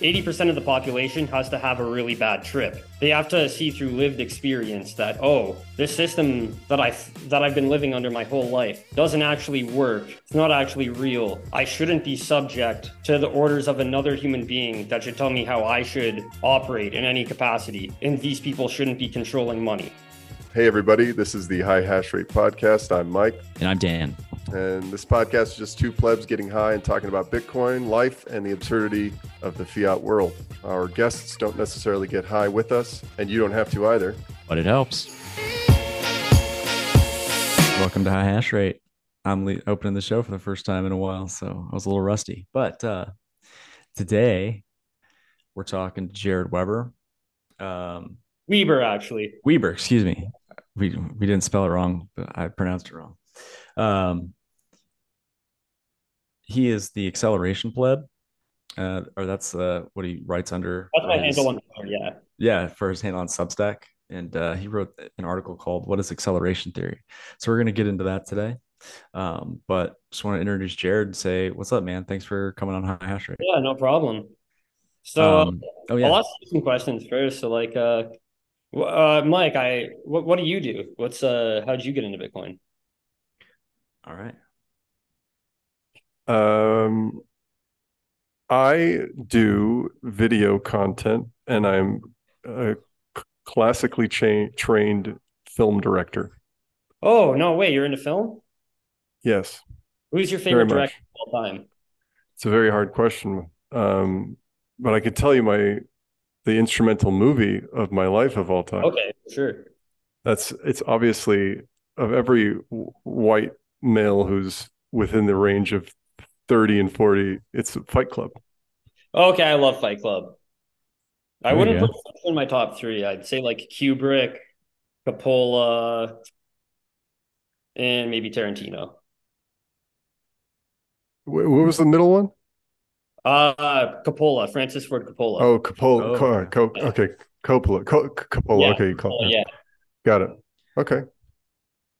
80% of the population has to have a really bad trip. They have to see through lived experience that oh, this system that I that I've been living under my whole life doesn't actually work. It's not actually real. I shouldn't be subject to the orders of another human being that should tell me how I should operate in any capacity. And these people shouldn't be controlling money. Hey everybody, this is the High Hash Rate podcast. I'm Mike. And I'm Dan. And this podcast is just two plebs getting high and talking about Bitcoin, life, and the absurdity of the fiat world. Our guests don't necessarily get high with us, and you don't have to either. But it helps. Welcome to High Hash Rate. I'm le- opening the show for the first time in a while, so I was a little rusty. But uh, today we're talking to Jared Weber. Um, Weber, actually. Weber, excuse me. We we didn't spell it wrong, but I pronounced it wrong. Um, he is the acceleration pleb, uh, or that's uh, what he writes under. That's my his, handle on Twitter, yeah. Yeah, for his handle on Substack, and uh, he wrote an article called "What Is Acceleration Theory." So we're going to get into that today. Um, but just want to introduce Jared and say, "What's up, man? Thanks for coming on High Hash Rate." Yeah, no problem. So, um, oh yeah, I'll ask you some questions first. So, like, uh, uh, Mike, I what what do you do? What's uh, how did you get into Bitcoin? All right. Um, I do video content, and I'm a classically cha- trained film director. Oh no way! You're into film? Yes. Who's your favorite director of all time? It's a very hard question, um, but I could tell you my the instrumental movie of my life of all time. Okay, sure. That's it's obviously of every white male who's within the range of 30 and 40 it's fight club. Okay i love fight club. I wouldn't put in my top three. I'd say like kubrick coppola and maybe tarantino. What was the middle one uh coppola francis ford coppola oh coppola oh. Co- okay coppola Co- coppola yeah, okay coppola, yeah got it okay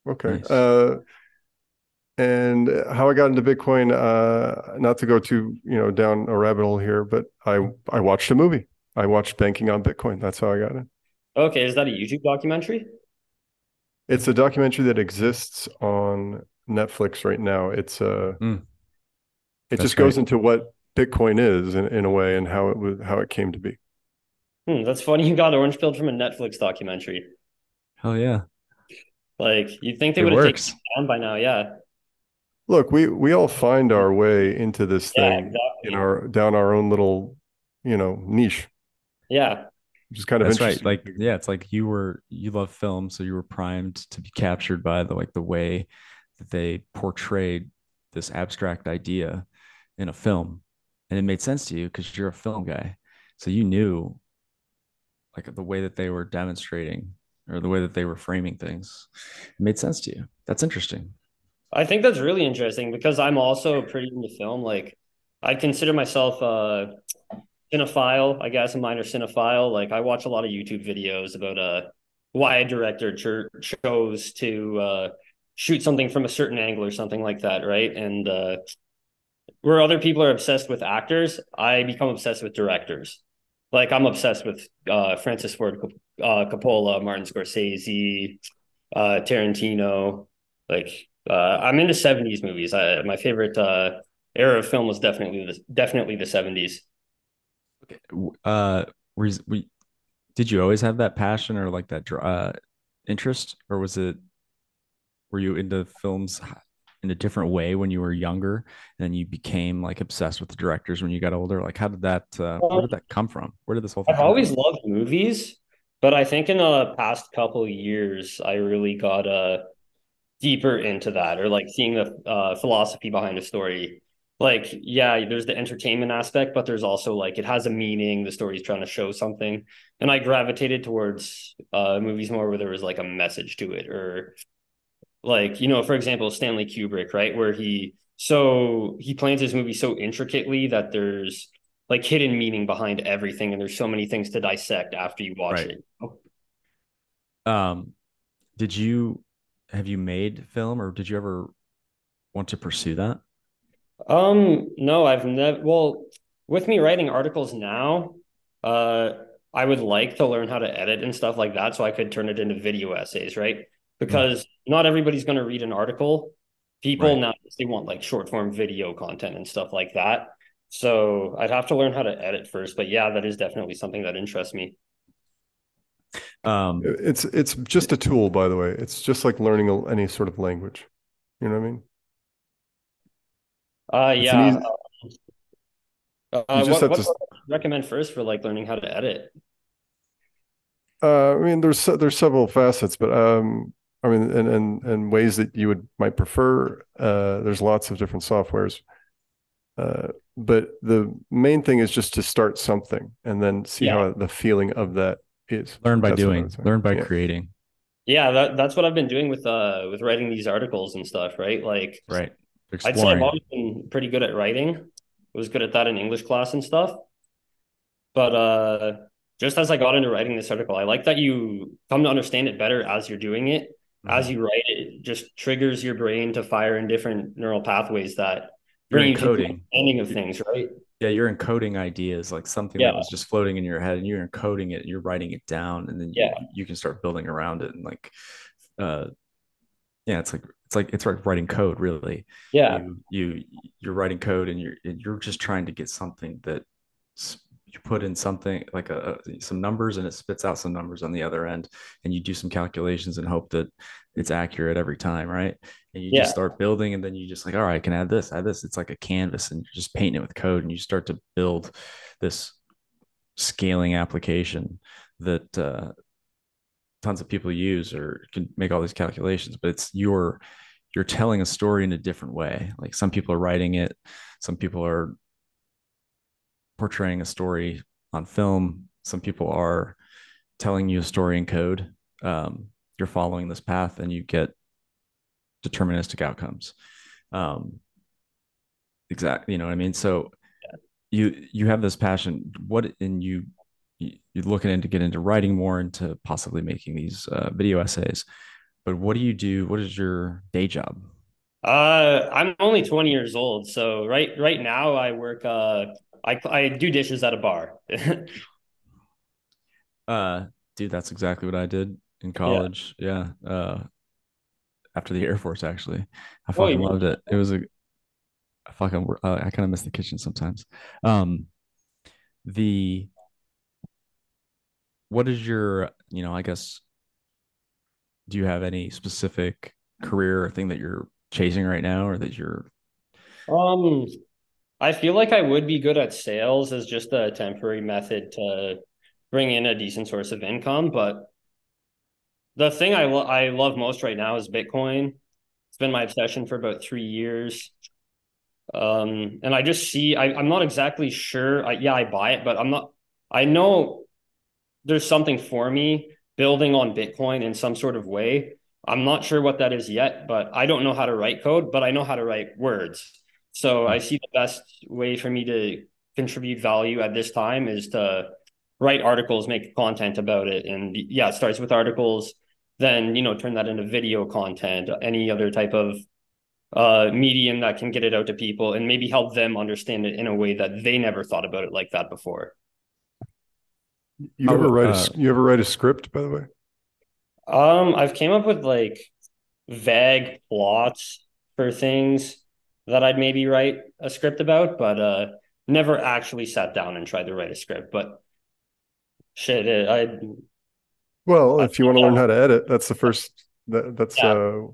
okay nice. uh and how I got into Bitcoin. Uh, not to go too you know down a rabbit hole here, but I I watched a movie. I watched Banking on Bitcoin. That's how I got it. Okay, is that a YouTube documentary? It's a documentary that exists on Netflix right now. It's uh, mm. it That's just goes into what Bitcoin is in, in a way and how it was how it came to be. Hmm, that's funny. You got orange pilled from a Netflix documentary. Hell yeah! Like you'd think they would have taken it down by now. Yeah look we we all find our way into this thing yeah, exactly. in our down our own little you know niche yeah which is kind of that's right like yeah it's like you were you love film so you were primed to be captured by the like the way that they portrayed this abstract idea in a film and it made sense to you because you're a film guy so you knew like the way that they were demonstrating or the way that they were framing things it made sense to you that's interesting I think that's really interesting because I'm also pretty into film. Like, I'd consider myself a cinephile, I guess, a minor cinephile. Like, I watch a lot of YouTube videos about uh, why a director ch- chose to uh, shoot something from a certain angle or something like that, right? And uh, where other people are obsessed with actors, I become obsessed with directors. Like, I'm obsessed with uh, Francis Ford uh, Coppola, Martin Scorsese, uh, Tarantino. Like, uh, I'm into 70s movies. I, my favorite uh, era of film was definitely the, definitely the 70s. Okay. Uh, were, we, did you always have that passion or like that uh, interest, or was it? Were you into films in a different way when you were younger, and then you became like obsessed with the directors when you got older? Like, how did that? Uh, where did that come from? Where did this whole? Thing? I've always from? loved movies, but I think in the past couple years, I really got uh deeper into that or like seeing the uh, philosophy behind a story like yeah there's the entertainment aspect but there's also like it has a meaning the story's trying to show something and i gravitated towards uh movies more where there was like a message to it or like you know for example stanley kubrick right where he so he plans his movie so intricately that there's like hidden meaning behind everything and there's so many things to dissect after you watch right. it um did you have you made film or did you ever want to pursue that? Um, no, I've never. Well, with me writing articles now, uh, I would like to learn how to edit and stuff like that, so I could turn it into video essays, right? Because mm-hmm. not everybody's going to read an article. People right. now they want like short form video content and stuff like that. So I'd have to learn how to edit first. But yeah, that is definitely something that interests me. Um, it's it's just a tool, by the way. It's just like learning any sort of language. You know what I mean? Uh, yeah. Easy... Uh, uh, what, what to... recommend first for like learning how to edit? Uh, I mean, there's there's several facets, but um, I mean, and and and ways that you would might prefer. Uh, there's lots of different softwares. Uh, but the main thing is just to start something and then see yeah. how the feeling of that is. Learn by that's doing. Learn by yeah. creating. Yeah, that, that's what I've been doing with uh with writing these articles and stuff. Right, like right. Exploring. I'd say I've always been pretty good at writing. I was good at that in English class and stuff. But uh, just as I got into writing this article, I like that you come to understand it better as you're doing it. Mm-hmm. As you write it, it just triggers your brain to fire in different neural pathways that bring you to understanding of things, right? Yeah, you're encoding ideas like something yeah. that was just floating in your head, and you're encoding it, you're writing it down, and then yeah. you, you can start building around it and like uh yeah, it's like it's like it's like writing code really yeah you, you you're writing code and you're you're just trying to get something that you put in something like a, some numbers and it spits out some numbers on the other end and you do some calculations and hope that it's accurate every time right? And you yeah. just start building and then you just like all right i can add this add this. It's like a canvas and you're just painting it with code and you start to build this scaling application that uh, tons of people use or can make all these calculations but it's your you're telling a story in a different way. Like some people are writing it some people are portraying a story on film. Some people are telling you a story in code. Um, you're following this path and you get deterministic outcomes. Um, exactly you know what i mean? So you you have this passion. What and you you're looking into get into writing more into possibly making these uh, video essays. But what do you do? What is your day job? Uh i'm only 20 years old. So right right now i work uh i i do dishes at a bar. Uh dude that's exactly what i did in college. Yeah, yeah. uh after the air force actually. I fucking oh, loved it. It was a I fucking uh, i kind of miss the kitchen sometimes. Um the what is your you know i guess do you have any specific career or thing that you're chasing right now or that you're um i feel like i would be good at sales as just a temporary method to bring in a decent source of income but the thing i, lo- I love most right now is bitcoin it's been my obsession for about three years um and i just see I, i'm not exactly sure I, yeah i buy it but i'm not i know there's something for me building on Bitcoin in some sort of way. I'm not sure what that is yet, but I don't know how to write code, but I know how to write words. So I see the best way for me to contribute value at this time is to write articles, make content about it. And yeah, it starts with articles, then, you know, turn that into video content, any other type of uh, medium that can get it out to people and maybe help them understand it in a way that they never thought about it like that before. You ever write uh, a you ever write a script, by the way? Um, I've came up with like vague plots for things that I'd maybe write a script about, but uh, never actually sat down and tried to write a script. But shit, it, I. Well, I, if you want to learn how to edit, that's the first. That, that's yeah. uh,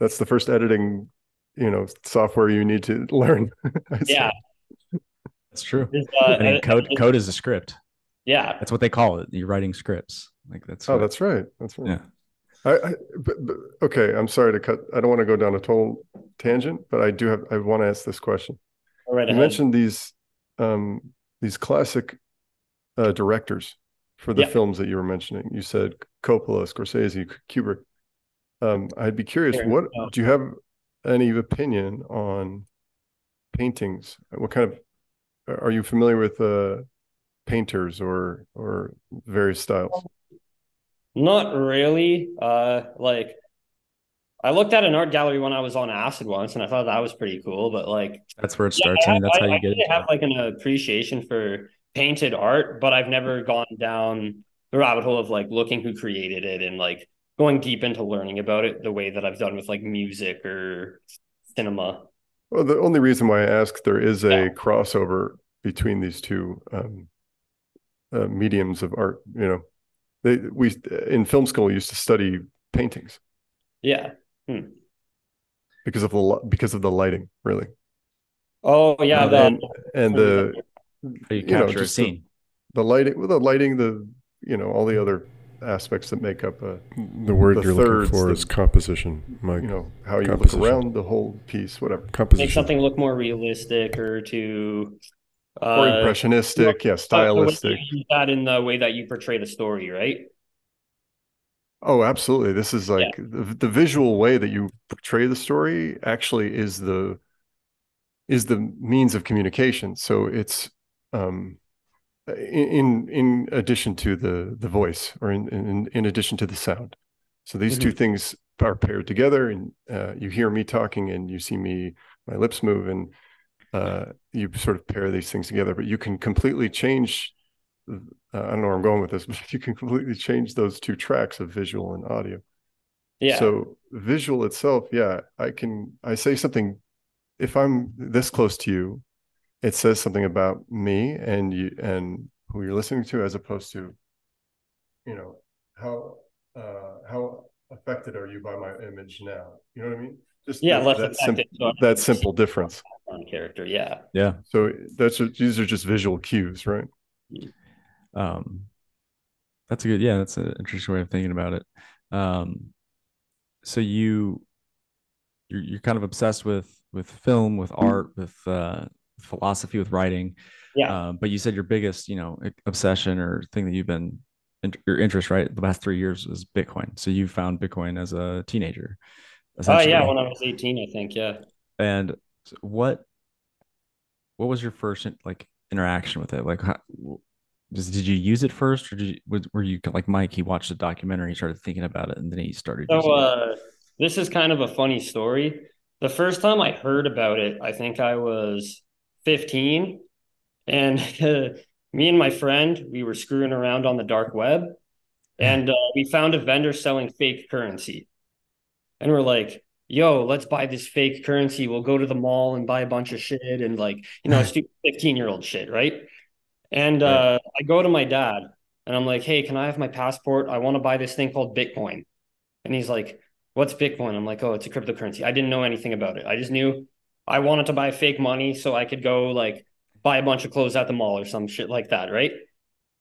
that's the first editing, you know, software you need to learn. yeah, that's true. Uh, I mean, code code is a script. Yeah, that's what they call it. You're writing scripts. Like that's. Oh, that's right. That's right. Yeah. I, I but, but, okay. I'm sorry to cut. I don't want to go down a total tangent, but I do have. I want to ask this question. All right. You mentioned these, um, these classic uh, directors for the films that you were mentioning. You said Coppola, Scorsese, Kubrick. Um, I'd be curious. What do you have any opinion on paintings? What kind of are you familiar with? Uh, painters or or various styles? Not really. Uh, like I looked at an art gallery when I was on acid once, and I thought that was pretty cool. But like, that's where it starts. Yeah, I mean, that's I, how you I get. I have like an appreciation for painted art, but I've never gone down the rabbit hole of like looking who created it and like going deep into learning about it the way that I've done with like music or cinema. Well, the only reason why I ask there is a yeah. crossover between these two um, uh, mediums of art. You know, they we in film school used to study paintings. Yeah. Hmm. Because of the because of the lighting, really. Oh yeah, the, and, and the you, you capture know, a scene. The, the lighting, well, the lighting, the you know all the other aspects that make up a the word the you're thirds, looking for the, is composition Mike. you know how you look around the whole piece whatever composition make something look more realistic or to uh, or impressionistic yeah stylistic. that in the way that you portray the story right? Oh absolutely. This is like yeah. the, the visual way that you portray the story actually is the is the means of communication. So it's um in in addition to the the voice or in in, in addition to the sound. So these mm-hmm. two things are paired together and uh, you hear me talking and you see me my lips move and uh, you sort of pair these things together but you can completely change uh, i don't know where i'm going with this but you can completely change those two tracks of visual and audio. Yeah. So visual itself yeah i can i say something if i'm this close to you it says something about me and you and who you're listening to as opposed to you know how uh how affected are you by my image now? You know what i mean? Just yeah that, that, sim- that simple difference character yeah yeah so that's these are just visual cues right um that's a good yeah that's an interesting way of thinking about it um so you you're, you're kind of obsessed with with film with art with uh philosophy with writing. Yeah. Um, but you said your biggest, you know, obsession or thing that you've been your interest, right? The past three years was Bitcoin. So you found Bitcoin as a teenager. Oh yeah, when I was 18, I think. Yeah. And what, what was your first like interaction with it? Like, how, did you use it first, or did you, were you like Mike? He watched the documentary, he started thinking about it, and then he started. So uh, this is kind of a funny story. The first time I heard about it, I think I was 15 and uh, me and my friend we were screwing around on the dark web and uh, we found a vendor selling fake currency and we're like yo let's buy this fake currency. We'll go to the mall and buy a bunch of shit and like you know stupid 15 year old shit right? And uh, i go to my dad and i'm like hey can i have my passport? I want to buy this thing called bitcoin. And he's like what's bitcoin? I'm like oh it's a cryptocurrency. I didn't know anything about it. I just knew I wanted to buy fake money so I could go like buy a bunch of clothes at the mall or some shit like that, right?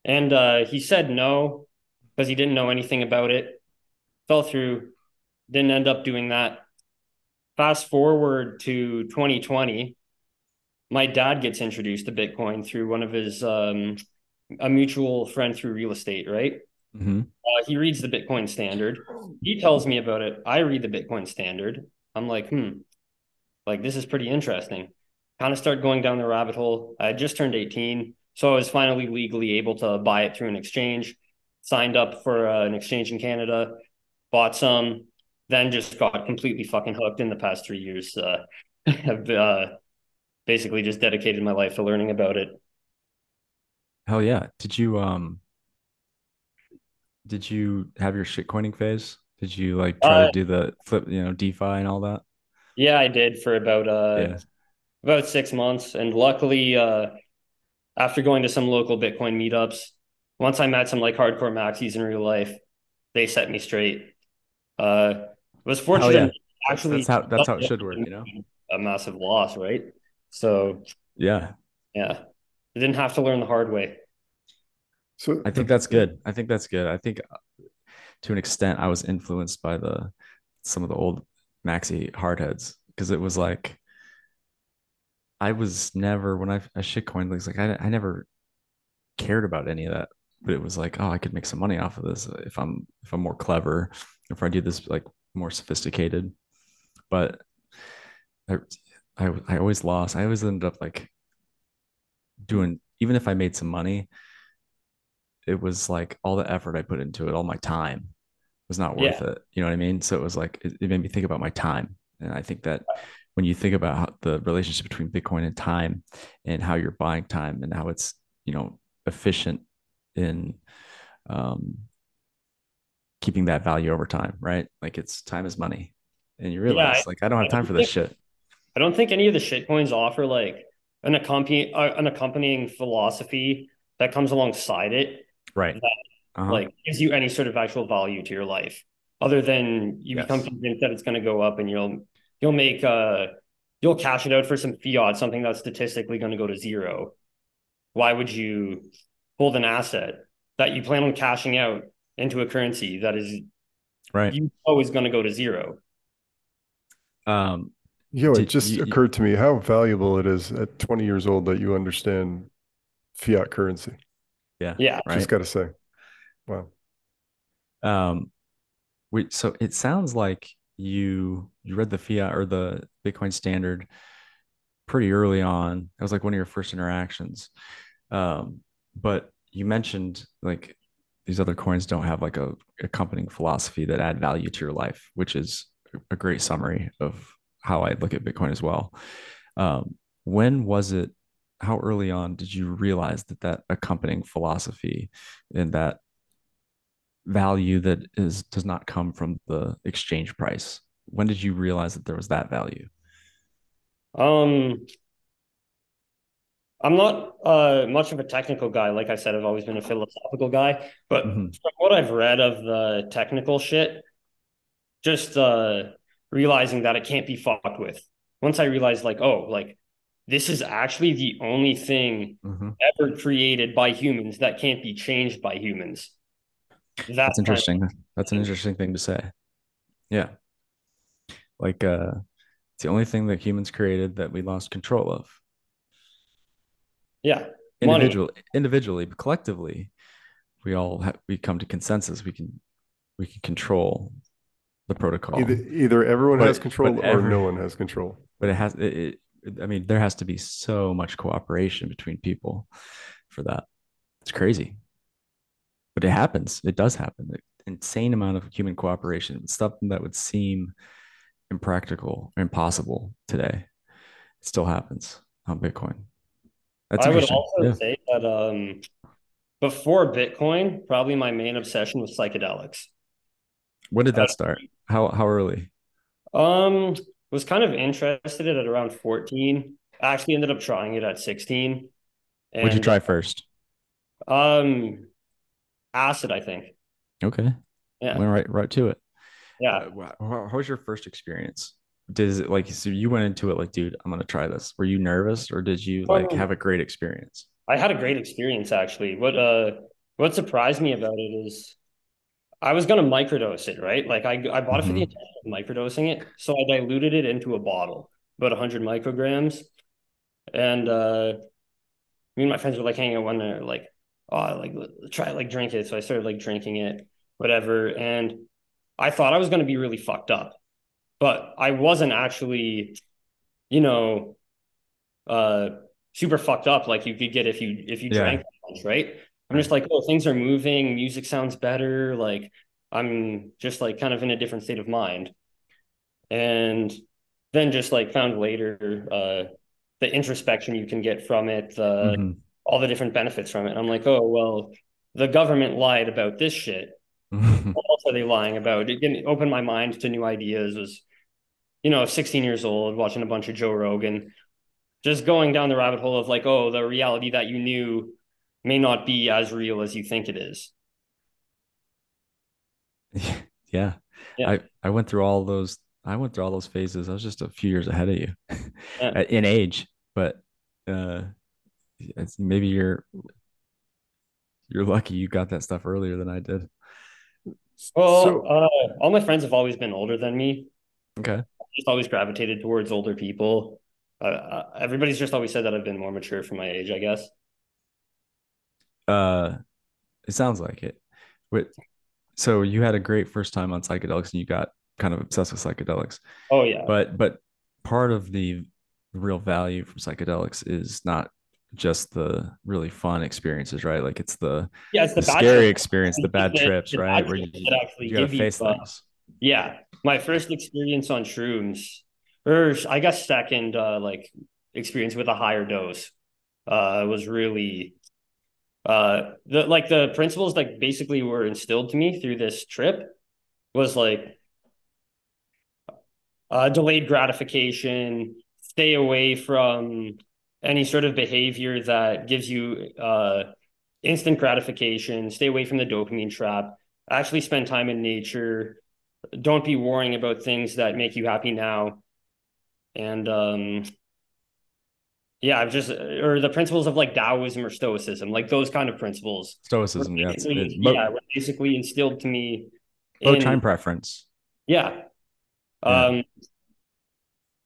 And uh, he said no because he didn't know anything about it. Fell through, didn't end up doing that. Fast forward to 2020, my dad gets introduced to Bitcoin through one of his um, a mutual friend through real estate, right? Mm-hmm. Uh, he reads the Bitcoin standard. He tells me about it. I read the Bitcoin standard. I'm like, hmm, like this is pretty interesting. Kind of start going down the rabbit hole. I just turned 18, so I was finally legally able to buy it through an exchange. Signed up for uh, an exchange in Canada, bought some, then just got completely fucking hooked in the past three years. Uh, have uh, basically just dedicated my life to learning about it. Hell yeah! Did you um? Did you have your shit coining phase? Did you like try uh, to do the flip, you know, DeFi and all that? Yeah, I did for about uh yeah. about six months, and luckily, uh, after going to some local Bitcoin meetups, once I met some like hardcore maxis in real life, they set me straight. Uh, was fortunate. Yeah. Actually, that's how that's how it should work. You know, a massive loss, right? So yeah, yeah, I didn't have to learn the hard way. So I think that's good. I think that's good. I think uh, to an extent, I was influenced by the some of the old maxi hardheads because it was like I was never when I, I shitcoin things like I, I never cared about any of that but it was like oh I could make some money off of this if I'm if I'm more clever if I do this like more sophisticated but I, I, I always lost I always ended up like doing even if I made some money it was like all the effort I put into it all my time was not worth yeah. it. You know what I mean? So it was like it, it, made me think about my time, and I think that when you think about the relationship between Bitcoin and time, and how you're buying time, and how it's you know efficient in um, keeping that value over time, right? Like it's time is money, and you realize yeah, like I don't have time for this shit. I don't think any of the shit coins offer like an accompanying uh, an accompanying philosophy that comes alongside it, right? That uh-huh. like gives you any sort of actual value to your life, other than you yes. become convinced that it's going to go up and you'll you'll make uh you'll cash it out for some fiat, something that's statistically going to go to zero. Why would you hold an asset that you plan on cashing out into a currency that is right you know is going to go to zero? Um, Yo, it just you, occurred to me how valuable it is at 20 years old that you understand fiat currency. Yeah. Yeah. Right? Just got to say. Wow. Um, we, so it sounds like you you read the fiat or the Bitcoin standard pretty early on. It was like one of your first interactions. Um, but you mentioned like these other coins don't have like a accompanying philosophy that add value to your life, which is a great summary of how I look at Bitcoin as well. Um, when was it? How early on did you realize that that accompanying philosophy and that value that is does not come from the exchange price? When did you realize that there was that value? Um, I'm not uh, much of a technical guy. Like I said, I've always been a philosophical guy. But mm-hmm. from what I've read of the technical shit, just uh, realizing that it can't be fucked with. Once I realized, like, oh, like this is actually the only thing mm-hmm. ever created by humans that can't be changed by humans. That's, That's interesting. Of- That's an interesting thing to say. Yeah. Like uh it's the only thing that humans created that we lost control of. Yeah. Individually, individually, but collectively, we all have, we come to consensus. We can we can control the protocol. Either, either everyone but, has control or every, no one has control. But it has it, it, I mean, there has to be so much cooperation between people for that. It's crazy but it happens. It does happen. An insane amount of human cooperation, something that would seem impractical or impossible today. It still happens on Bitcoin. That's I would also yeah. say that um, before Bitcoin, probably my main obsession was psychedelics. When did that start? How how early? Um, was kind of interested in it at around 14. I actually ended up trying it at 16. What'd you try first? Um, acid, I think. Okay. Yeah. Went right right to it. Yeah. Uh, how, how was your first experience? Did it like so you went into it like, dude, I'm gonna try this. Were you nervous or did you like um, have a great experience? I had a great experience actually. What uh what surprised me about it is I was gonna microdose it, right? Like I I bought it for the mm-hmm. intention of microdosing it. So I diluted it into a bottle, about hundred micrograms. And uh me and my friends were like hanging out one night, like, oh, like try like drink it. So I started like drinking it, whatever. And I thought I was to be really fucked up, but I wasn't actually, you know, uh, super fucked up like you could get if you if you yeah. drank much, right? I'm just like, oh, things are moving, music sounds better, like I'm just like kind of in a different state of mind. And then just like found later uh the introspection you can get from it, the mm-hmm all the different benefits from it. And I'm like, oh well, the government lied about this shit. what else are they lying about? It didn't open my mind to new ideas. Was you know, 16 years old, watching a bunch of Joe Rogan, just going down the rabbit hole of like, oh, the reality that you knew may not be as real as you think it is. Yeah. yeah. I, I went through all those I went through all those phases. I was just a few years ahead of you yeah. in age, but uh maybe you're you're lucky you got that stuff earlier than I did. Well, so, uh, all my friends have always been older than me. Okay. Just always gravitated towards older people. Uh, uh, everybody's just always said that I've been more mature for my age, I guess. Uh, it sounds like it. Wait, so you had a great first time on psychedelics, and you got kind of obsessed with psychedelics. Oh yeah. But but part of the real value from psychedelics is not just the really fun experiences, right? Like it's the yeah, it's the, the scary experience, the bad trips, the right? Where you, trips that actually you gotta face you, things. Yeah, my first experience on shrooms, or I guess second, uh, like experience with a higher dose, uh, was really, uh, the like the principles that basically were instilled to me through this trip was like, uh, delayed gratification, stay away from any sort of behavior that gives you uh instant gratification, stay away from the dopamine trap, actually spend time in nature don't be worrying about things that make you happy now. And um yeah i've just or the principles of like taoism or stoicism like those kind of principles. Stoicism yeah. It's, it's, yeah basically instilled to me in, time preference. Yeah. yeah. Um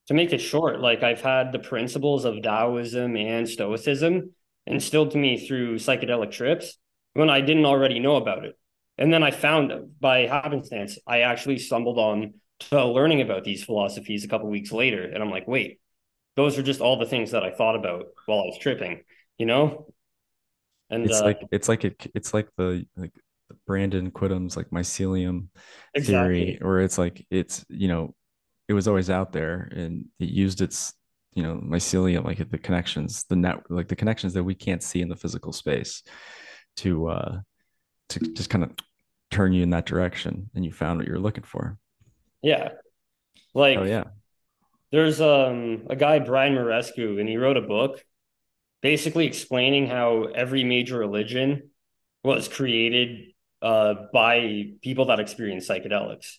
to make it short like i've had the principles of taoism and stoicism instilled to me through psychedelic trips when i didn't already know about it and then I found by happenstance, I actually stumbled on to learning about these philosophies a couple weeks later. And I'm like, wait, those are just all the things that I thought about while I was tripping, you know? And it's uh, like it's like it, it's like the like Brandon Quittem's like mycelium exactly. theory, where it's like it's you know, it was always out there and it used its you know mycelium like the connections the net like the connections that we can't see in the physical space to uh to just kind of turn you in that direction and you found what you're looking for. Yeah. Like, oh, yeah. There's um, a guy, Brian Muraresku, and he wrote a book basically explaining how every major religion was created uh, by people that experienced psychedelics.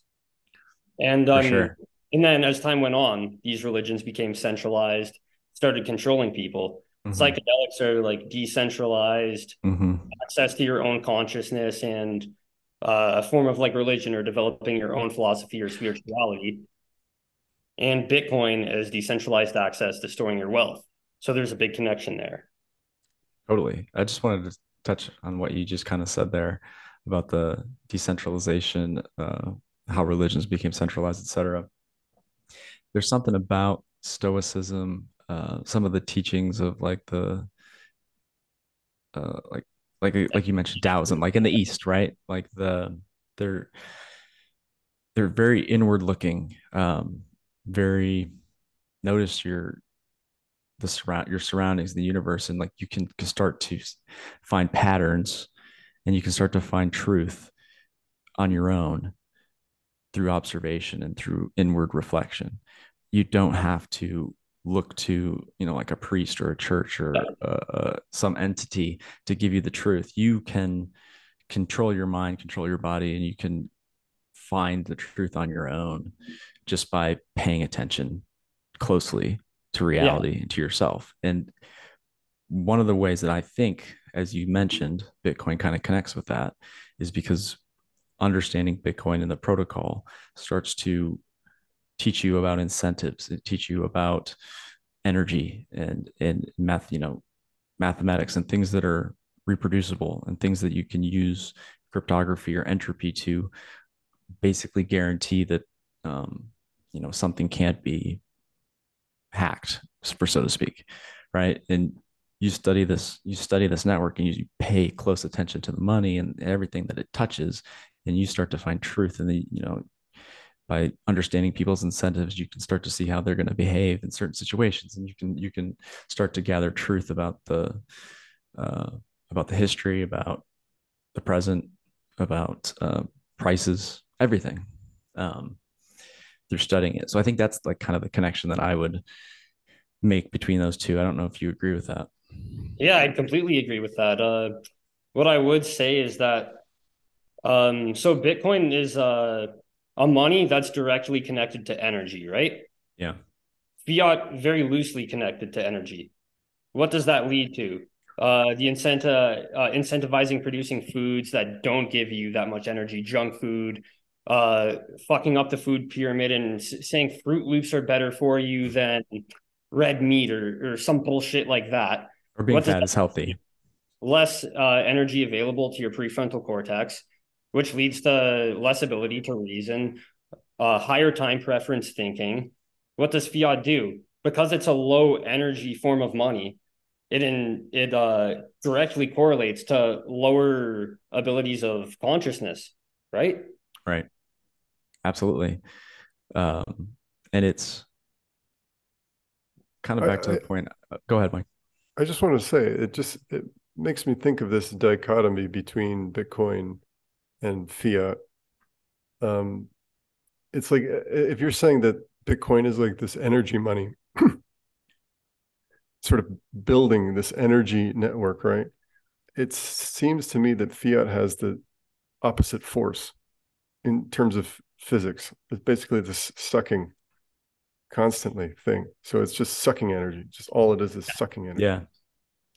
And um, sure. and then as time went on, these religions became centralized, started controlling people. Mm-hmm. Psychedelics are like decentralized, mm-hmm. access to your own consciousness, and uh, a form of like religion or developing your own philosophy or spirituality. And Bitcoin is decentralized access to storing your wealth. So there's a big connection there. Totally. I just wanted to touch on what you just kind of said there about the decentralization, uh, how religions became centralized, etc. There's something about Stoicism uh, some of the teachings of like the uh, like like like you mentioned Taoism, like in the East, right? Like the they're they're very inward looking, um, very notice your the surround your surroundings, the universe, and like you can start to find patterns, and you can start to find truth on your own through observation and through inward reflection. You don't have to look to you know like a priest or a church or uh, uh, some entity to give you the truth. You can control your mind control your body and you can find the truth on your own just by paying attention closely to reality yeah. and to yourself. And one of the ways that i think as you mentioned bitcoin kind of connects with that is because understanding bitcoin and the protocol starts to teach you about incentives it teach you about energy and and math you know mathematics and things that are reproducible and things that you can use cryptography or entropy to basically guarantee that um, you know something can't be hacked for so to speak right? And you study this you study this network and you pay close attention to the money and everything that it touches and you start to find truth in the you know by understanding people's incentives you can start to see how they're going to behave in certain situations and you can you can start to gather truth about the uh, about the history about the present about uh, prices everything um, through studying it. So i think that's like kind of the connection that i would make between those two. I don't know if you agree with that. Yeah i completely agree with that. Uh, what i would say is that um, so bitcoin is uh, a money that's directly connected to energy, right? Yeah. Fiat very loosely connected to energy. What does that lead to? Uh, the incentive uh, incentivizing producing foods that don't give you that much energy, junk food, uh, fucking up the food pyramid and s- saying Froot Loops are better for you than red meat or, or some bullshit like that. Or being fat is healthy. Less uh, energy available to your prefrontal cortex which leads to less ability to reason, uh, higher time preference thinking. What does fiat do? Because it's a low energy form of money, it in it uh directly correlates to lower abilities of consciousness, right? Right. Absolutely. Um, and it's kind of back I, to the I, point. Uh, go ahead, Mike. I just want to say it just it makes me think of this dichotomy between Bitcoin and fiat. Um, it's like if you're saying that Bitcoin is like this energy money, sort of building this energy network, right? It seems to me that fiat has the opposite force in terms of physics. It's basically this sucking constantly thing. So it's just sucking energy. Just all it is is sucking energy. Yeah.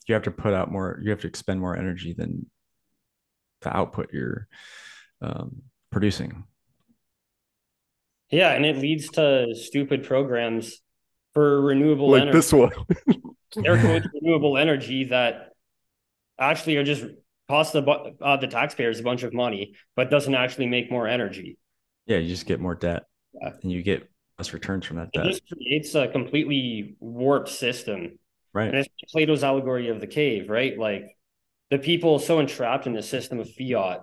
You have to put out more, you have to expend more energy than the output you're um, producing. Yeah, and it leads to stupid programs for renewable like energy. this one. air quotes renewable energy that actually are just cost the uh, the taxpayers a bunch of money, but doesn't actually make more energy. Yeah, you just get more debt, yeah. and you get less returns from that it debt. It just creates a completely warped system, right? And it's Plato's allegory of the cave, right? Like the people so entrapped in the system of fiat,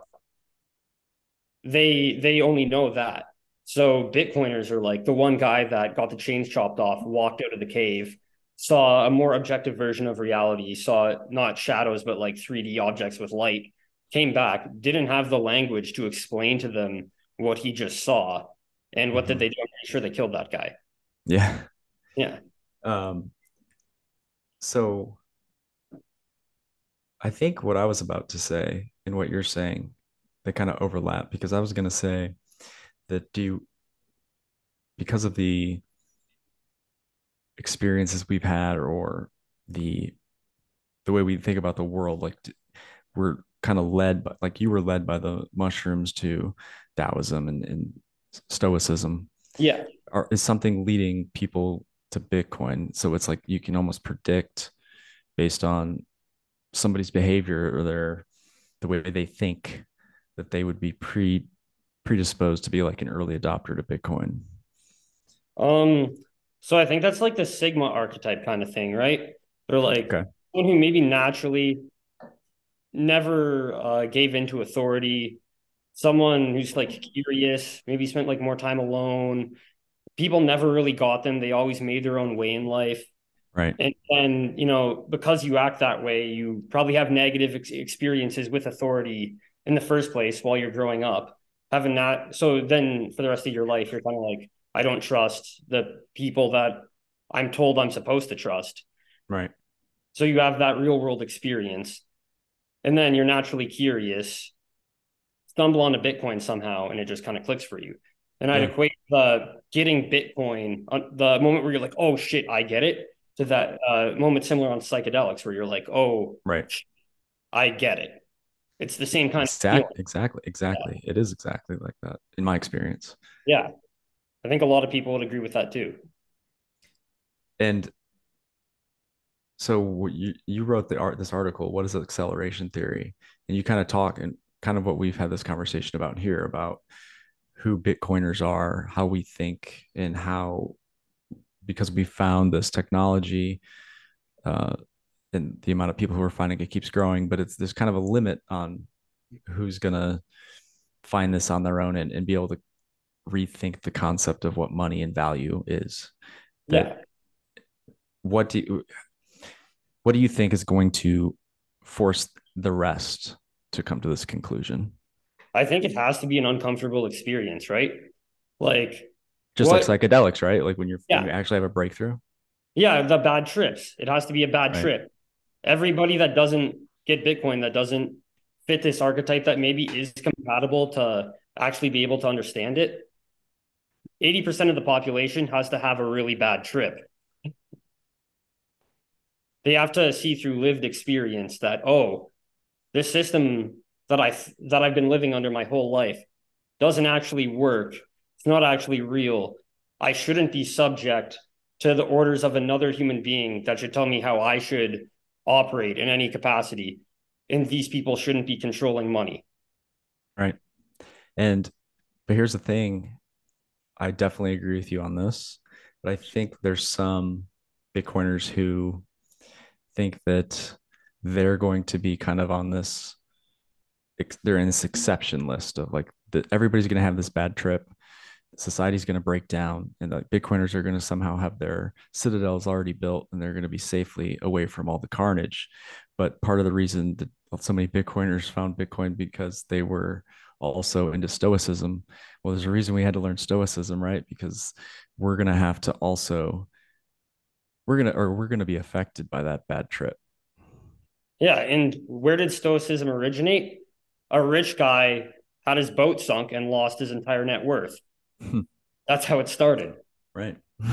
they they only know that. So Bitcoiners are like the one guy that got the chains chopped off, walked out of the cave, saw a more objective version of reality, saw not shadows, but like 3D objects with light, came back, didn't have the language to explain to them what he just saw. And what mm-hmm. did they do? I'm pretty sure they killed that guy. Yeah. Yeah. Um, so I think what I was about to say and what you're saying, they kind of overlap because I was going to say that do you, because of the experiences we've had or the the way we think about the world like we're kind of led by like you were led by the mushrooms to taoism and, and stoicism. Yeah. Are, is something leading people to bitcoin? So it's like you can almost predict based on somebody's behavior or their the way they think that they would be pre predisposed to be like an early adopter to bitcoin um so I think that's like the Sigma archetype kind of thing, right? They're like okay. someone who maybe naturally never uh, gave into authority, someone who's like curious, maybe spent like more time alone. People never really got them. They always made their own way in life. Right. And and you know, because you act that way, you probably have negative ex- experiences with authority in the first place while you're growing up. Having that, so then for the rest of your life, you're kind of like, I don't trust the people that I'm told I'm supposed to trust. Right. So you have that real world experience. And then you're naturally curious, stumble onto Bitcoin somehow, and it just kind of clicks for you. And I'd equate the getting Bitcoin, on the moment where you're like, oh shit, I get it, to that uh, moment similar on psychedelics where you're like, oh, right, I get it. It's the same kind exactly, of exactly, exactly. Yeah. It is exactly like that in my experience. Yeah. I think a lot of people would agree with that too. And so you you wrote the art this article. What is the acceleration theory? And you kind of talk and kind of what we've had this conversation about here about who Bitcoiners are, how we think, and how because we found this technology, uh, and the amount of people who are finding it keeps growing, but it's there's kind of a limit on who's gonna find this on their own and, and be able to rethink the concept of what money and value is. That, yeah. What do you what do you think is going to force the rest to come to this conclusion? I think it has to be an uncomfortable experience, right? Like just what, like psychedelics, right? Like when you're yeah. when you actually have a breakthrough. Yeah, the bad trips. It has to be a bad right. trip. Everybody that doesn't get Bitcoin, that doesn't fit this archetype that maybe is compatible to actually be able to understand it, 80% of the population has to have a really bad trip. They have to see through lived experience that, oh, this system that I that I've been living under my whole life doesn't actually work. Not actually real. I shouldn't be subject to the orders of another human being that should tell me how I should operate in any capacity. And these people shouldn't be controlling money. Right. And but here's the thing I definitely agree with you on this, but I think there's some Bitcoiners who think that they're going to be kind of on this they're in this exception list of like that everybody's going to have this bad trip society's going to break down and the bitcoiners are going to somehow have their citadels already built and they're going to be safely away from all the carnage. But part of the reason that so many bitcoiners found bitcoin because they were also into stoicism. Well there's a reason we had to learn stoicism right? Because we're going to have to also we're going to or we're going to be affected by that bad trip. Yeah and where did stoicism originate? A rich guy had his boat sunk and lost his entire net worth. That's how it started. Right.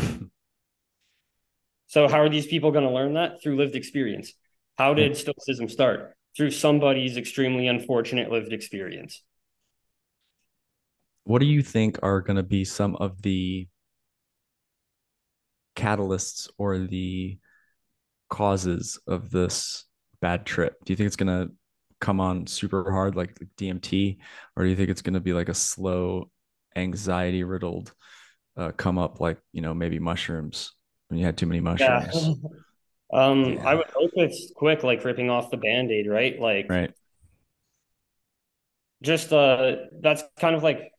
so, how are these people going to learn that? Through lived experience. How did Stoicism start? Through somebody's extremely unfortunate lived experience. What do you think are going to be some of the catalysts or the causes of this bad trip? Do you think it's going to come on super hard like DMT, or do you think it's going to be like a slow anxiety riddled uh, come up like you know maybe mushrooms when you had too many mushrooms. Yeah. um yeah. i would hope it's quick like ripping off the band-aid right? Like right. Just uh that's kind of like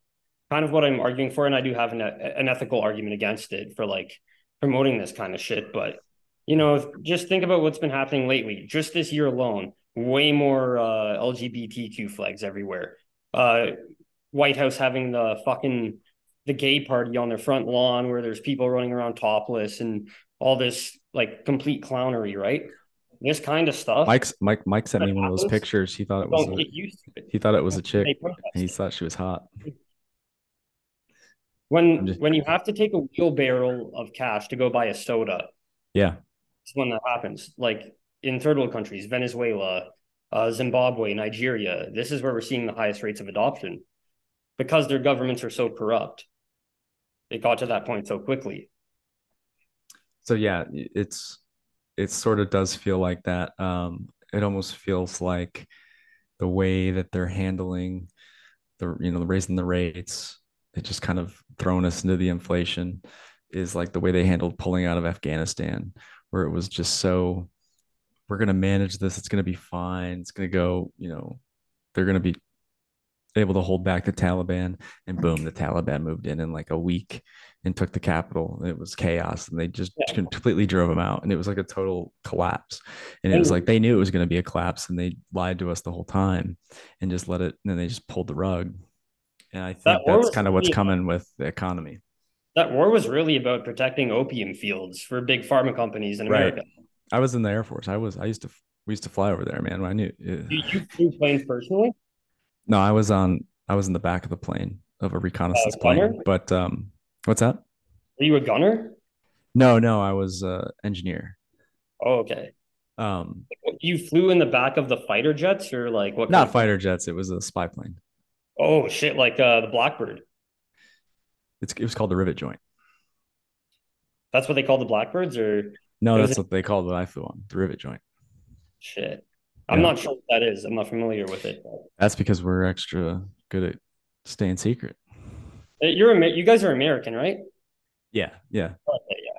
kind of what i'm arguing for and i do have an, an ethical argument against it for like promoting this kind of shit but you know just think about what's been happening lately. Just this year alone way more uh lgbtq flags everywhere. Uh White House having the fucking the gay party on their front lawn where there's people running around topless and all this like complete clownery, right? This kind of stuff. Mike's Mike Mike sent me one of those pictures. He thought it was a, he thought it was a chick. He thought she was hot. When just, when you have to take a wheelbarrow of cash to go buy a soda, yeah, it's when that happens. Like in third world countries, Venezuela, uh, Zimbabwe, Nigeria, this is where we're seeing the highest rates of adoption because their governments are so corrupt. It got to that point so quickly. So yeah, it's it sort of does feel like that. Um, it almost feels like the way that they're handling the you know raising the rates, it just kind of thrown us into the inflation is like the way they handled pulling out of Afghanistan, where it was just so we're going to manage this. It's going to be fine. It's going to go, you know, they're going to be able to hold back the Taliban, and boom, the Taliban moved in in like a week and took the capital. It was chaos, and they just yeah. completely drove them out, and it was like a total collapse. And it was like they knew it was going to be a collapse, and they lied to us the whole time, and just let it. And then they just pulled the rug. And I think that that's kind of what's coming with the economy. That war was really about protecting opium fields for big pharma companies in America. Right. I was in the Air Force. I was. I used to. We used to fly over there, man. I knew. Yeah. You flew planes personally? No, I was on. I was in the back of the plane of a reconnaissance uh, plane. But um, what's that? Are you a gunner? No, no, I was a engineer. Oh, okay. Um, you flew in the back of the fighter jets, or like what? Not fighter jets. It was a spy plane. Oh shit! Like uh, the Blackbird. It's it was called the rivet joint. That's what they call the Blackbirds, or no? That's it... what they called what I flew on the rivet joint. Shit. I'm yeah. not sure what that is. I'm not familiar with it. That's because we're extra good at staying secret. Uh, you're you guys are American, right? Yeah, yeah. Okay, yeah.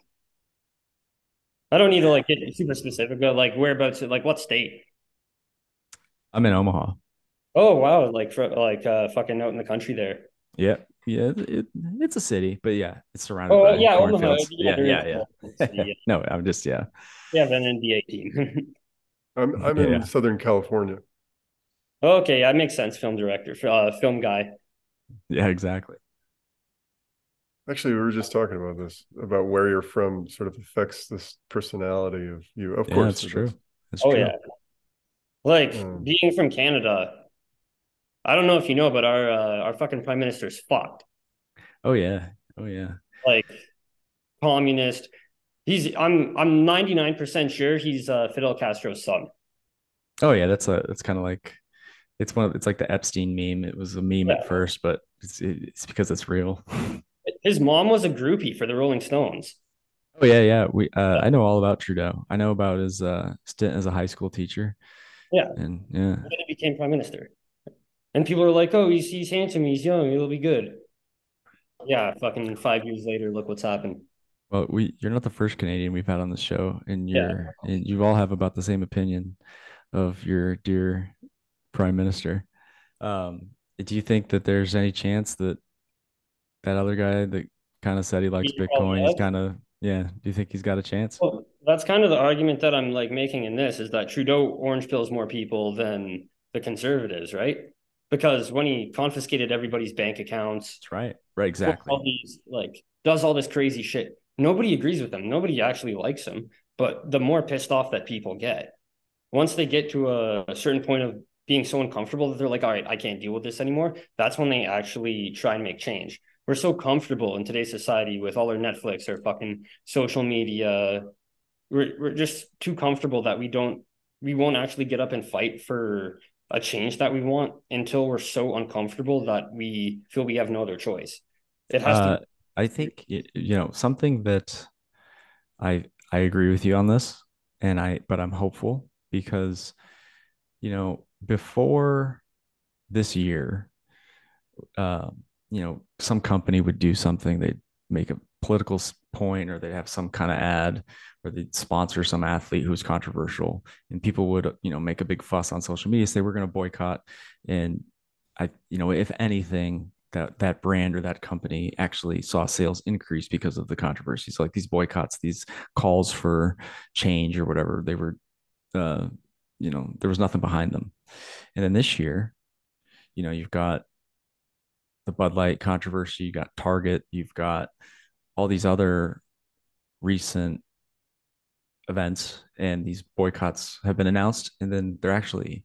I don't need to like get super specific, but like whereabouts, like what state? I'm in Omaha. Oh wow, like for, like uh fucking out in the country there. Yeah, yeah, it, it's a city, but yeah, it's surrounded oh, by yeah, cornfields. Yeah, yeah, yeah, yeah. no, I'm just yeah. Yeah, been in NBA team. I'm I'm in Southern California. Okay, that makes sense. Film director, uh, film guy. Yeah, exactly. Actually, we were just talking about this about where you're from sort of affects this personality of you. Of yeah, course, that's true. That's oh true. yeah, like um, being from Canada. I don't know if you know, but our uh, our fucking prime minister's fucked. Oh yeah, oh yeah. Like communist, He's I'm I'm 99% sure he's uh, Fidel Castro's son. Oh yeah, that's a that's kind of like it's one of it's like the Epstein meme. It was a meme yeah. at first, but it's it's because it's real. His mom was a groupie for the Rolling Stones. Oh yeah, yeah. We uh, yeah. I know all about Trudeau. I know about his uh, stint as a high school teacher. Yeah, and yeah, and then he became prime minister. And people are like, "Oh, he's he's handsome. He's young. He'll be good." Yeah, fucking five years later, look what's happened. Well, we you're not the first Canadian we've had on the show, and you're yeah. and you all have about the same opinion of your dear prime minister. Um, do you think that there's any chance that that other guy that kind of said he likes Bitcoin, he's kind of yeah. Do you think he's got a chance? Well, that's kind of the argument that I'm like making in this is that Trudeau orange pills more people than the conservatives, right? Because when he confiscated everybody's bank accounts, that's right, right, exactly. All these like does all this crazy shit. Nobody agrees with him. Nobody actually likes him. But the more pissed off that people get, once they get to a, a certain point of being so uncomfortable that they're like, all right, I can't deal with this anymore. That's when they actually try and make change. We're so comfortable in today's society with all our Netflix or fucking social media. We're, we're just too comfortable that we don't, we won't actually get up and fight for a change that we want until we're so uncomfortable that we feel we have no other choice. It has uh, to. I think, you know, something that I, I agree with you on this and I, but I'm hopeful because, you know, before this year, uh, you know, some company would do something, they'd make a political point or they'd have some kind of ad or they'd sponsor some athlete who's controversial and people would, you know, make a big fuss on social media, say we're going to boycott. And I, you know, if anything, that that brand or that company actually saw sales increase because of the controversies like these boycotts these calls for change or whatever they were uh you know there was nothing behind them. And then this year you know you've got the Bud Light controversy, you got Target, you've got all these other recent events and these boycotts have been announced and then they're actually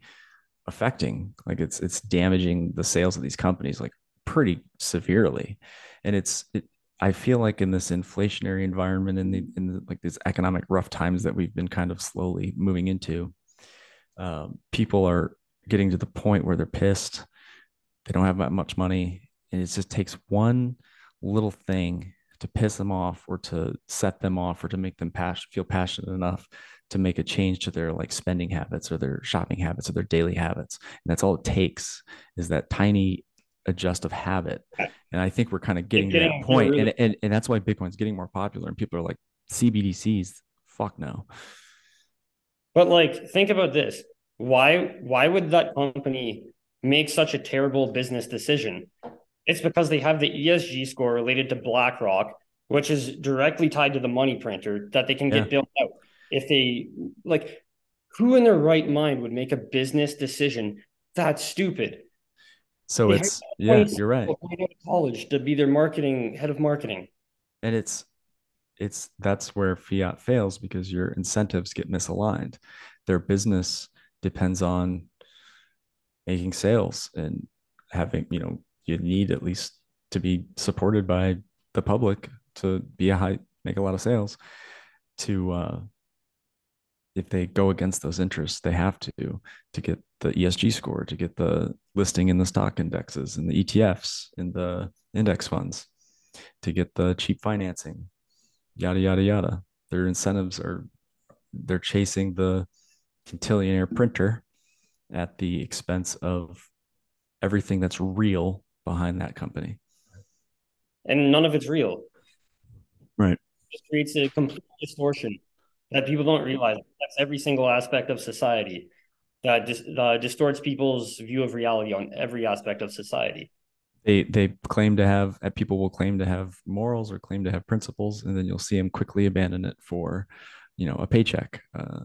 affecting like it's it's damaging the sales of these companies. Like pretty severely. And it's it, i feel like in this inflationary environment in the in the, like these economic rough times that we've been kind of slowly moving into um, people are getting to the point where they're pissed. They don't have that much money. And it just takes one little thing to piss them off or to set them off or to make them pas- feel passionate enough to make a change to their like spending habits or their shopping habits or their daily habits. And that's all it takes is that tiny adjust of habit. And i think we're kind of getting, getting to that point. Really- and, and and that's why bitcoin's getting more popular and people are like cbdc's fuck no. But like think about this. Why why would that company make such a terrible business decision? It's because they have the ESG score related to BlackRock, which is directly tied to the money printer that they can get yeah. built out. If they like, who in their right mind would make a business decision that's stupid? So they it's yeah, you're right. college to be their marketing head of marketing, and it's it's that's where fiat fails because your incentives get misaligned. Their business depends on making sales and having you know you need at least to be supported by the public to be a high make a lot of sales to uh if they go against those interests they have to to get the esg score to get the listing in the stock indexes and the etfs and the index funds to get the cheap financing yada yada yada their incentives are they're chasing the quintillionaire printer at the expense of everything that's real behind that company. And none of it's real. Right. It just creates a complete distortion that people don't realize. That's every single aspect of society that dis- uh, distorts people's view of reality on every aspect of society. They they claim to have uh, people will claim to have morals or claim to have principles, and then you'll see them quickly abandon it for, you know, a paycheck, uh,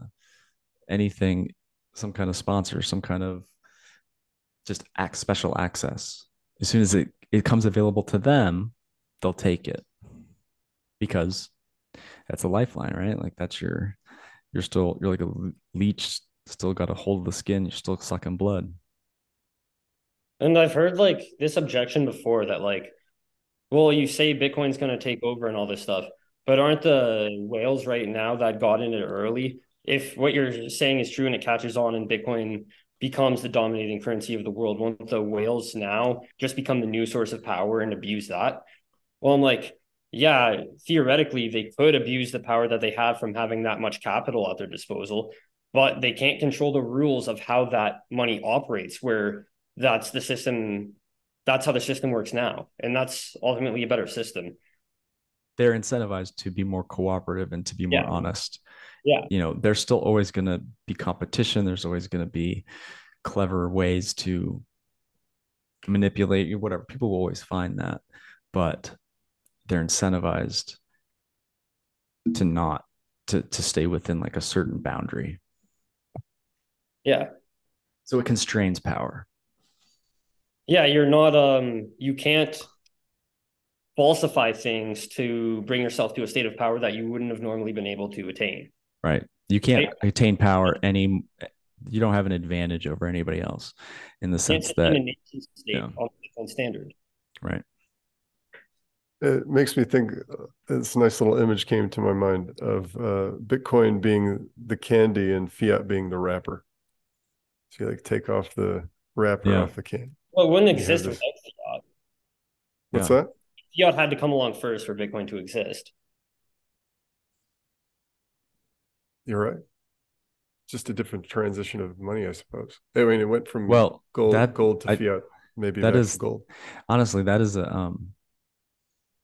anything, some kind of sponsor, some kind of just act special access as soon as it, it comes available to them, they'll take it because that's a lifeline, right? Like that's your, you're still, you're like a leech, still got a hold of the skin. You're still sucking blood. And I've heard like this objection before that like, well, you say Bitcoin's going to take over and all this stuff, but aren't the whales right now that got in it early? If what you're saying is true and it catches on and Bitcoin becomes the dominating currency of the world, won't the whales now just become the new source of power and abuse that? Well, I'm like, yeah, theoretically, they could abuse the power that they have from having that much capital at their disposal, but they can't control the rules of how that money operates, where that's the system, that's how the system works now. And that's ultimately a better system. they're incentivized to be more cooperative and to be more Yeah. honest. Yeah. You know, there's still always going to be competition. There's always going to be clever ways to manipulate you, whatever. People will always find that, but they're incentivized to not to to stay within like a certain boundary. Yeah. So it constrains power. Yeah, you're not um you can't falsify things to bring yourself to a state of power that you wouldn't have normally been able to attain. Right. You can't attain power any you don't have an advantage over anybody else in the sense that in a nation state yeah. on standard. right. It makes me think uh, this nice little image came to my mind of uh, Bitcoin being the candy and fiat being the wrapper. So you like take off the wrapper Yeah. off the candy. Well, it wouldn't Yeah, exist this- without fiat. What's Yeah. that? Fiat had to come along first for Bitcoin to exist. You're right. Just a different transition of money, I suppose. I mean, it went from Well, gold that gold to I- fiat, maybe that back is- to gold. honestly that is a um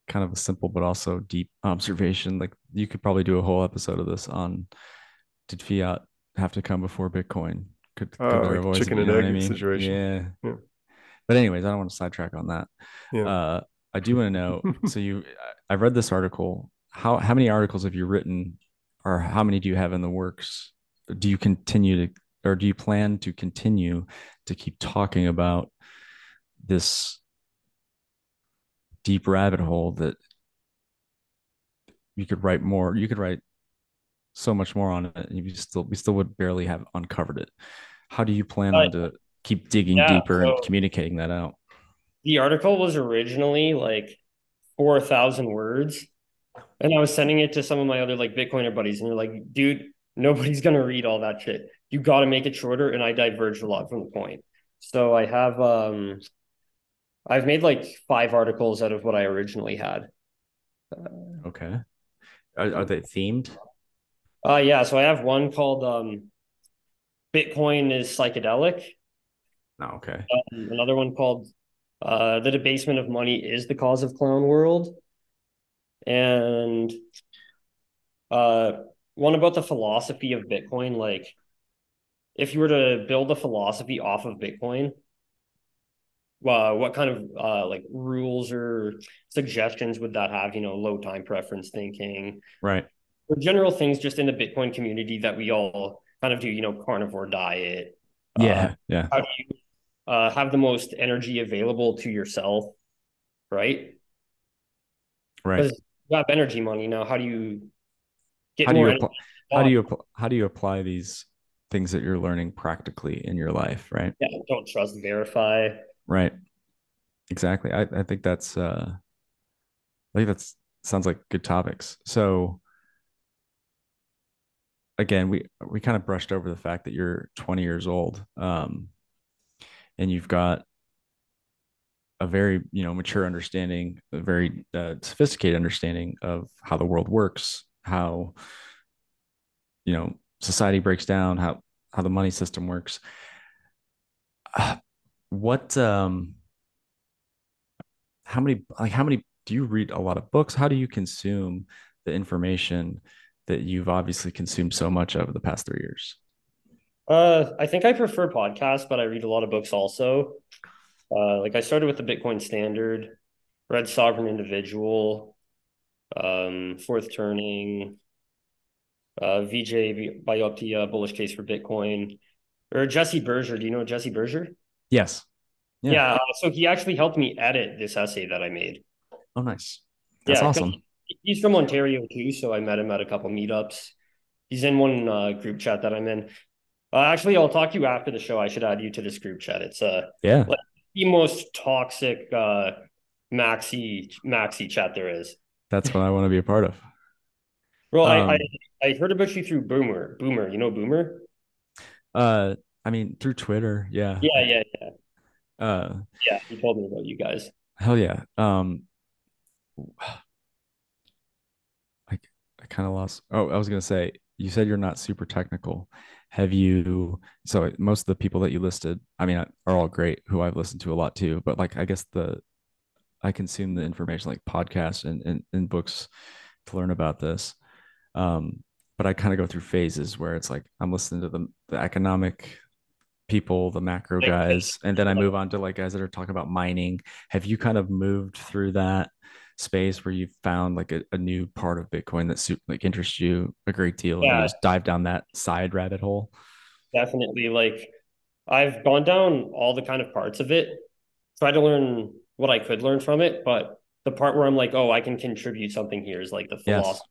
kind of a simple but also deep observation like you could probably do a whole episode of this on did fiat have to come before bitcoin could, could Oh, like chicken and know what egg situation. yeah. Yeah. but anyways i don't want to sidetrack on that Yeah. uh i do want to know so you I- i've read this article how how many articles have you written or how many do you have in the works do you continue to or do you plan to continue to keep talking about this deep rabbit hole that you could write more you could write so much more on it and you still we still would barely have uncovered it how do you plan Uh, on to keep digging yeah, deeper and communicating that out The article was originally like 4,000 words. And I was sending it to some of my other like Bitcoiner buddies, and they're like, dude, nobody's going to read all that shit. You got to make it shorter. And I diverged a lot from the point. So I have, um, I've made like five articles out of what I originally had. okay are, are they themed Uh, yeah. So I have one called, um, Bitcoin is psychedelic. no okay Um, another one called uh, The Debasement of Money is the Cause of Clown World. And uh, one about the philosophy of Bitcoin. Like, if you were to build a philosophy off of Bitcoin, uh, what kind of uh, like rules or suggestions would that have? You know, low time preference thinking, right or general things just in the Bitcoin community that we all kind of do, you know, carnivore diet. uh, yeah yeah how do you uh, have the most energy available to yourself, right? right Because you have energy money now. How do you get how do more you energy? apply, how do you how do you apply these things that you're learning practically in your life right Yeah, don't trust, verify. Right. Exactly. I, I think that's uh i think that's sounds like good topics. So again we we kind of brushed over the fact that you're 20 years old um and you've got a very you know mature understanding a very uh, sophisticated understanding of how the world works how you know society breaks down how how the money system works. Uh, what um how many like how many do you read a lot of books how do you consume the information that you've obviously consumed so much over the past three years Uh, I think I prefer podcasts, but I read a lot of books also. Uh, like I started with the Bitcoin Standard, read Sovereign Individual, um, Fourth Turning, uh, Vijay Boyapati, Bullish Case for Bitcoin, or Jesse Berger. Do you know Jesse Berger? Yes Yeah. Yeah. uh, so he actually helped me edit this essay that I made. oh nice that's Yeah, awesome He's from Ontario too, so I met him at a couple meetups. He's in one uh, group chat that I'm in. Uh, actually, I'll talk to you after the show. I should add you to this group chat. It's uh, yeah the most toxic uh, maxi maxi chat there is. that's what i want to be a part of Well, Um, I, I I heard about you through Boomer. Boomer, you know Boomer? uh i mean through twitter yeah Yeah, yeah, yeah, uh yeah. He told me about you guys. hell yeah um i i kind of lost oh i was gonna say you said you're not super technical have you so most of the people that you listed i mean are all great who i've listened to a lot too but like i guess the I consume the information like podcasts and, and, and books to learn about this. Um, but I kind of go through phases where it's like I'm listening to the, the economic people, the macro guys, and then I move on to like guys that are talking about mining. Have you kind of moved through that space where you've found like a, a new part of Bitcoin that like interests you a great deal yeah. and you just dive down that side rabbit hole? Definitely. Like I've gone down all the kind of parts of it, try to learn what I could learn from it, but the part where I'm like, oh, I can contribute something here is like the philosophy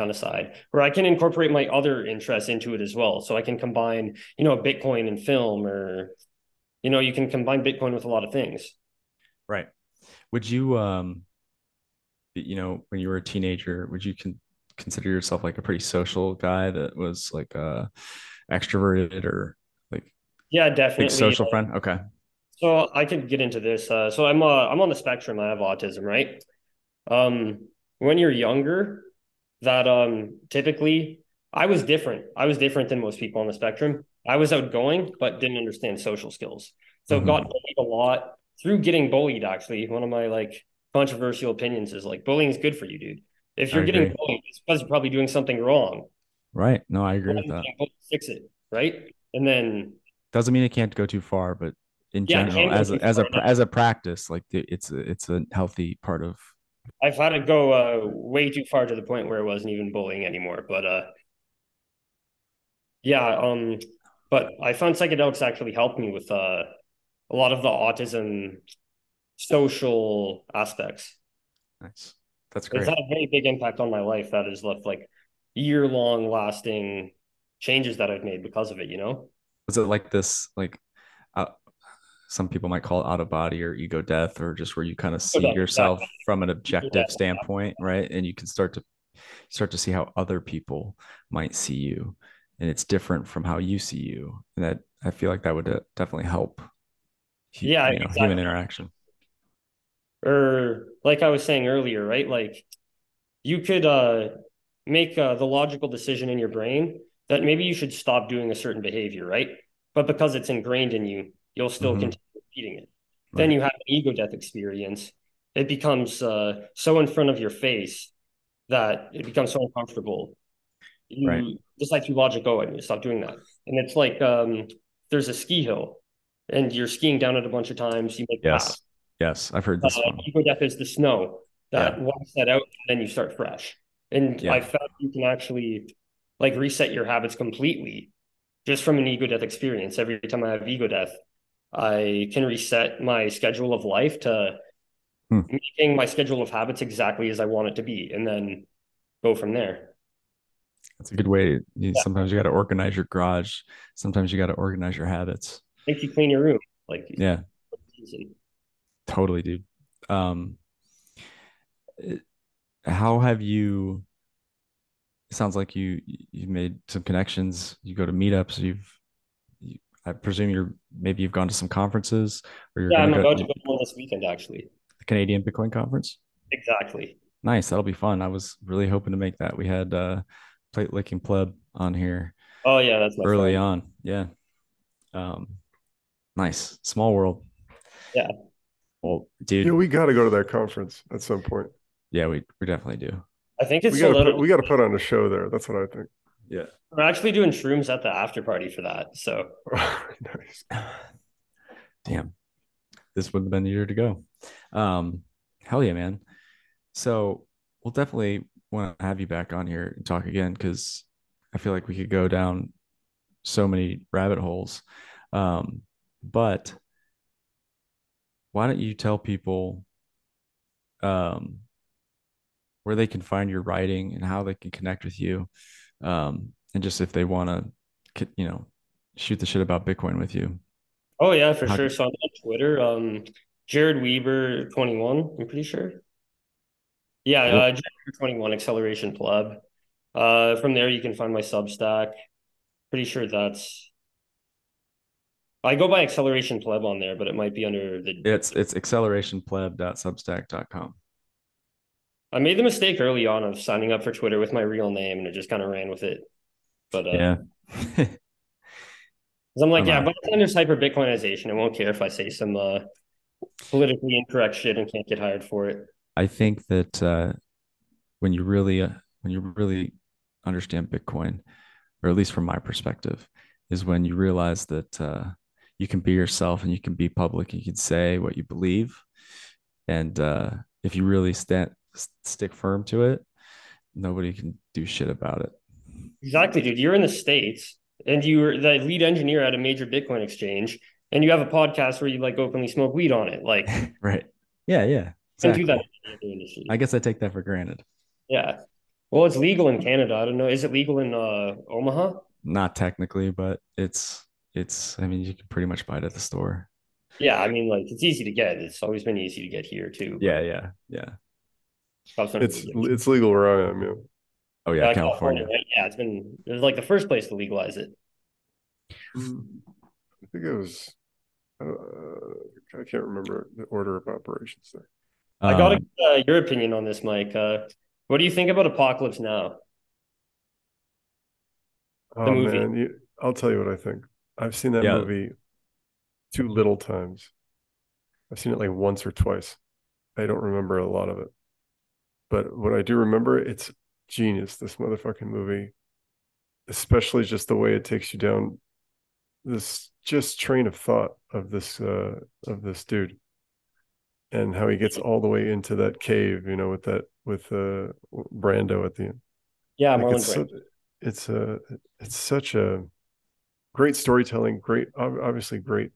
kind of side where I can incorporate my other interests into it as well. So I can combine, you know, Bitcoin and film or, you know, you can combine Bitcoin with a lot of things. Right. Would you, um, you know, when you were a teenager, would you con- consider yourself like a pretty social guy that was like uh extroverted or like yeah definitely social friend okay so i could get into this uh so i'm uh i'm on the spectrum i have autism right um when you're younger that um typically I was different. I was different than most people on the spectrum. I was outgoing, but didn't understand social skills. So mm-hmm. got bullied a lot through getting bullied. Actually, one of my like controversial opinions is like bullying is good for you, dude. If you're getting bullied, it's because you're probably doing something wrong. Right. No, I agree with that. Fix it. Right. And then doesn't mean it can't go too far, but in yeah, general, as a, as a as a practice, like it's a, it's a healthy part of I've had it go uh, way too far to the point where it wasn't even bullying anymore. But uh, yeah, um, but I found psychedelics actually helped me with uh, a lot of the autism social aspects. Nice. That's great. It's had a very big impact on my life that has left like year long lasting changes that I've made because of it, you know? Was it like this, like, uh, some people might call it out of body or ego death or just where you kind of see yourself from an objective standpoint right? And you can start to start to see how other people might see you. And it's different from how you see you. And that i feel like that would uh, definitely help yeah you know, exactly. human interaction. Or like i was saying earlier right? Like you could uh make uh, the logical decision in your brain that maybe you should stop doing a certain behavior right? But because it's ingrained in you you'll still mm-hmm. continue repeating it. Right. Then you have an ego death experience. It becomes uh, so in front of your face that it becomes so uncomfortable. You right. decide to logic go and you stop doing that. And it's like um, there's a ski hill and you're skiing down it a bunch of times. You make yes, yes, I've heard this. Uh, ego death is the snow that yeah. wipes that out, and then you start fresh. And yeah. I found you can actually like reset your habits completely just from an ego death experience. Every time I have ego death, I can reset my schedule of life to hmm. making my schedule of habits exactly as I want it to be, and then go from there. That's a good way. You, yeah. Sometimes you got to organize your garage. Sometimes you got to organize your habits. Make you clean your room. Like yeah, totally, dude. Um, how have you? It sounds like you you made some connections. You go to meetups. You've I presume you're maybe you've gone to some conferences or you're yeah, I'm about to go to one this weekend actually. The Canadian Bitcoin conference. Exactly. Nice. That'll be fun. I was really hoping to make that. We had uh plate licking pleb on here. Oh yeah, that's early friend. on. Yeah. Um nice. Small world. Yeah. Well, dude. Yeah, we gotta go to that conference at some point. Yeah, we, we definitely do. I think it's we gotta, little... put, we gotta put on a show there. That's what I think. Yeah. We're actually doing shrooms at the after party for that. So nice. Damn. This would have been the year to go. Um, hell yeah, man. So we'll definitely want to have you back on here and talk again because I feel like we could go down so many rabbit holes. Um, but why don't you tell people um, where they can find your writing and how they can connect with you? Um, and just if they want to, you know, shoot the shit about Bitcoin with you. Oh yeah, for How sure. So I'm on Twitter, um, Jared Weber twenty one. I'm pretty sure. Yeah, uh, Jared twenty one Acceleration Pleb. Uh, from there you can find my Substack. Pretty sure that's. I go by Acceleration Pleb on there, but it might be under the. It's it's accelerationpleb.substack.com. I made the mistake early on of signing up for Twitter with my real name, and it just kind of ran with it. But uh, yeah. I'm like, yeah, but it's under hyper Bitcoinization. I won't care if I say some uh, politically incorrect shit and can't get hired for it. I think that uh, when you really uh, when you really understand Bitcoin, or at least from my perspective, is when you realize that uh, you can be yourself and you can be public. You can say what you believe, and uh, if you really stand stick firm to it, nobody can do shit about it. Exactly, dude. You're in the states, and you're the lead engineer at a major Bitcoin exchange, and you have a podcast where you like openly smoke weed on it. Like, right? Yeah, yeah. Exactly. do that I guess I take that for granted. Yeah. Well, it's legal in Canada. I don't know. Is it legal in uh, Omaha? Not technically, but it's it's. I mean, you can pretty much buy it at the store. Yeah, I mean, like it's easy to get. It's always been easy to get here too. Yeah, yeah, yeah. It's it's legal where I am. Yeah. Oh yeah, yeah California. California? Yeah, it's been it was like the first place to legalize it. I think it was. Uh, I can't remember the order of operations there. I got um, uh, your opinion on this, Mike. Uh, what do you think about Apocalypse Now? Oh man, you, I'll tell you what I think. I've seen that yeah. movie too little times. I've seen it like once or twice. I don't remember a lot of it, but what I do remember, it's genius. This motherfucking movie, especially just the way it takes you down this just train of thought of this uh of this dude and how he gets all the way into that cave, you know, with that with uh Brando at the end. Yeah, like it's, it's a it's such a great storytelling, great obviously great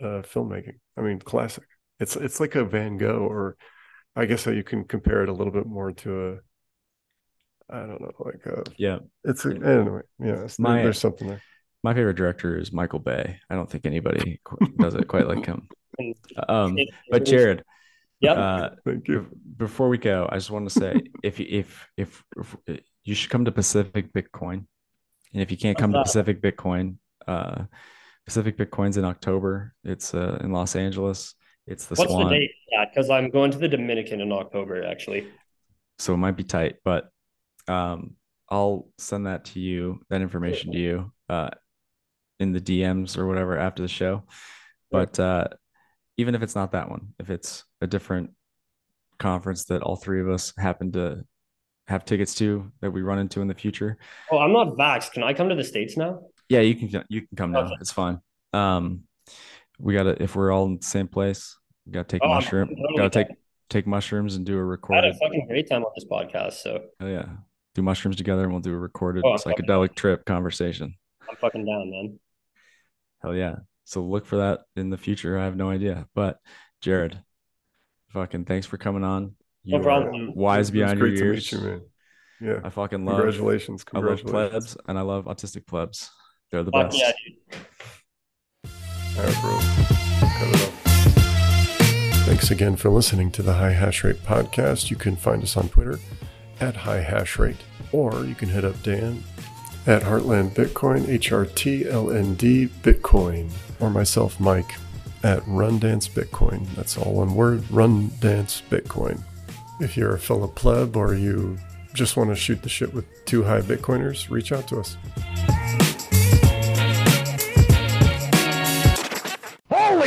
uh filmmaking. I mean, classic. It's it's like a Van Gogh, or I guess that you can compare it a little bit more to a I don't know, like a yeah. It's a, anyway, yeah. My, there's something there. My favorite director is Michael Bay. I don't think anybody does it quite like him. Um, but Jared, yeah, uh, thank you. Before we go, I just want to say if if if, if you should come to Pacific Bitcoin, and if you can't come to Pacific Bitcoin, uh, Pacific Bitcoin's in October. It's uh, in Los Angeles. It's the What's Swan. the date? Yeah, because I'm going to the Dominican in October actually. So it might be tight, but um, I'll send that to you, that information to you, uh, in the DMs or whatever after the show. But uh, even if it's not that one, if it's a different conference that all three of us happen to have tickets to that we run into in the future. Oh, I'm not vaxxed. Can I come to the states now? Yeah, you can. You can come okay. now. It's fine. Um, we gotta if we're all in the same place, we gotta take oh, mushroom. Gotta take take mushrooms and do a recorded. I had a fucking great time on this podcast. So. Oh yeah, do mushrooms together, and we'll do a recorded oh, psychedelic trip conversation. I'm fucking down, man. Hell yeah. So look for that in the future. I have no idea. But Jared, fucking thanks for coming on. You no problem. Wise beyond your years. You, man. Yeah. I fucking love congratulations. Congratulations. I love plebs and I love autistic plebs. They're the Fuck best. Yeah, Cut it off. Thanks again for listening to the High Hash Rate podcast. You can find us on Twitter at High Hash Rate, or you can hit up Dan at Heartland Bitcoin, H R T L N D Bitcoin, or myself, Mike, at Run Dance Bitcoin. That's all one word Run Dance Bitcoin. If you're a fellow pleb or you just want to shoot the shit with two high Bitcoiners, reach out to us.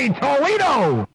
Toledo!